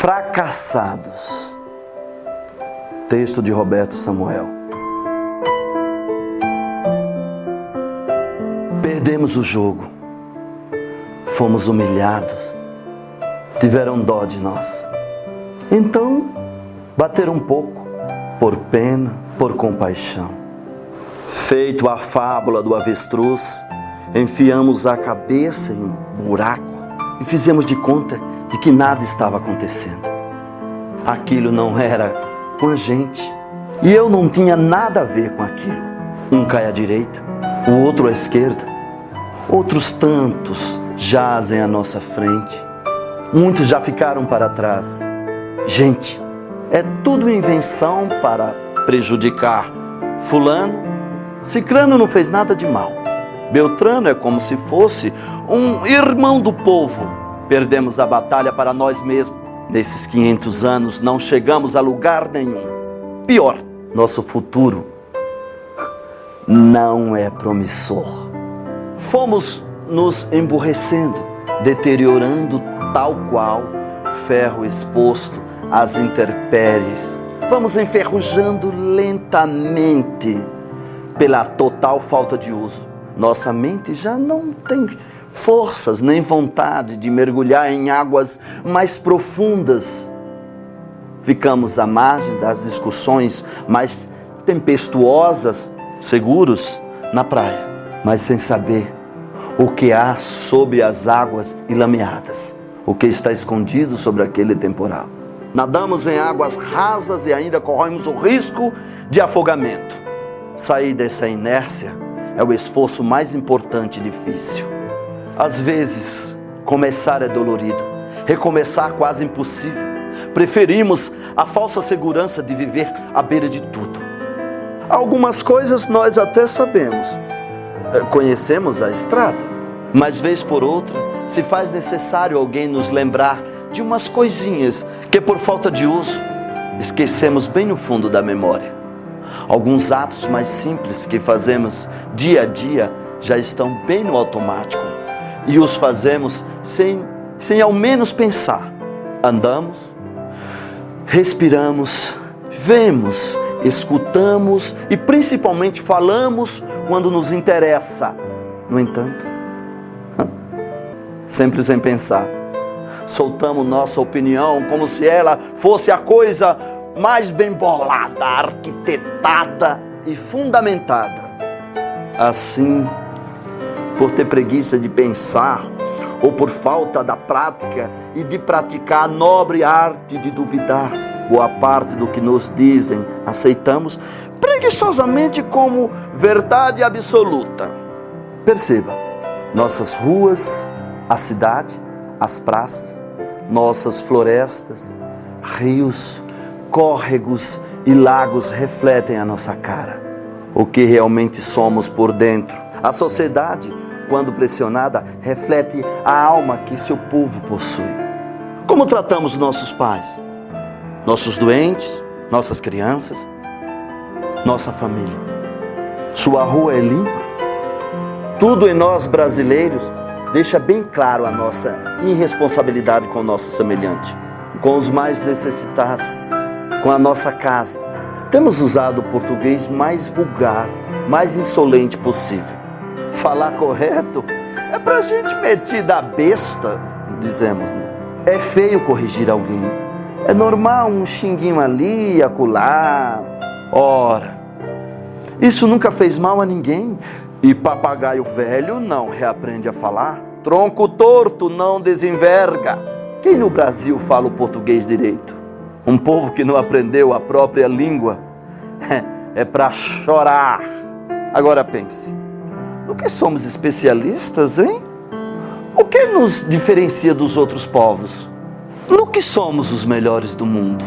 Fracassados. Texto de Roberto Samuel. Perdemos o jogo. Fomos humilhados. Tiveram dó de nós. Então, bateram um pouco, por pena, por compaixão. Feito a fábula do avestruz, enfiamos a cabeça em um buraco e fizemos de conta de que nada estava acontecendo. Aquilo não era com a gente. E eu não tinha nada a ver com aquilo. Um cai à direita, o outro à esquerda. Outros tantos jazem à nossa frente. Muitos já ficaram para trás. Gente, é tudo invenção para prejudicar Fulano. Cicrano não fez nada de mal. Beltrano é como se fosse um irmão do povo. Perdemos a batalha para nós mesmos. Nesses 500 anos não chegamos a lugar nenhum. Pior, nosso futuro não é promissor. Fomos nos emburrecendo, deteriorando tal qual ferro exposto às intempéries. Vamos enferrujando lentamente pela total falta de uso nossa mente já não tem forças nem vontade de mergulhar em águas mais profundas. Ficamos à margem das discussões mais tempestuosas, seguros na praia, mas sem saber o que há sob as águas ilameadas, o que está escondido sobre aquele temporal. Nadamos em águas rasas e ainda corremos o risco de afogamento. Sair dessa inércia é o esforço mais importante e difícil. Às vezes, começar é dolorido, recomeçar quase impossível. Preferimos a falsa segurança de viver à beira de tudo. Algumas coisas nós até sabemos, eh, conhecemos a estrada, mas vez por outra se faz necessário alguém nos lembrar de umas coisinhas que por falta de uso esquecemos bem no fundo da memória. Alguns atos mais simples que fazemos dia a dia já estão bem no automático e os fazemos sem, sem ao menos pensar. Andamos, respiramos, vemos, escutamos e principalmente falamos quando nos interessa. No entanto, sempre sem pensar, soltamos nossa opinião como se ela fosse a coisa mais bem bolada, arquitetada e fundamentada. Assim, por ter preguiça de pensar, ou por falta da prática e de praticar a nobre arte de duvidar, boa parte do que nos dizem aceitamos preguiçosamente como verdade absoluta. Perceba, nossas ruas, a cidade, as praças, nossas florestas, rios, córregos e lagos refletem a nossa cara, o que realmente somos por dentro. A sociedade, quando pressionada, reflete a alma que seu povo possui. Como tratamos nossos pais, nossos doentes, nossas crianças, nossa família? Sua rua é limpa? Tudo em nós brasileiros deixa bem claro a nossa irresponsabilidade com o nosso semelhante, com os mais necessitados com a nossa casa. Temos usado o português mais vulgar, mais insolente possível. Falar correto é pra gente metida besta, dizemos, né? É feio corrigir alguém. É normal um xinguinho ali acolá. Ora, isso nunca fez mal a ninguém. E papagaio velho não reaprende a falar. Tronco torto não desenverga. Quem no Brasil fala o português direito? Um povo que não aprendeu a própria língua é para chorar. Agora pense: no que somos especialistas, hein? O que nos diferencia dos outros povos? No que somos os melhores do mundo?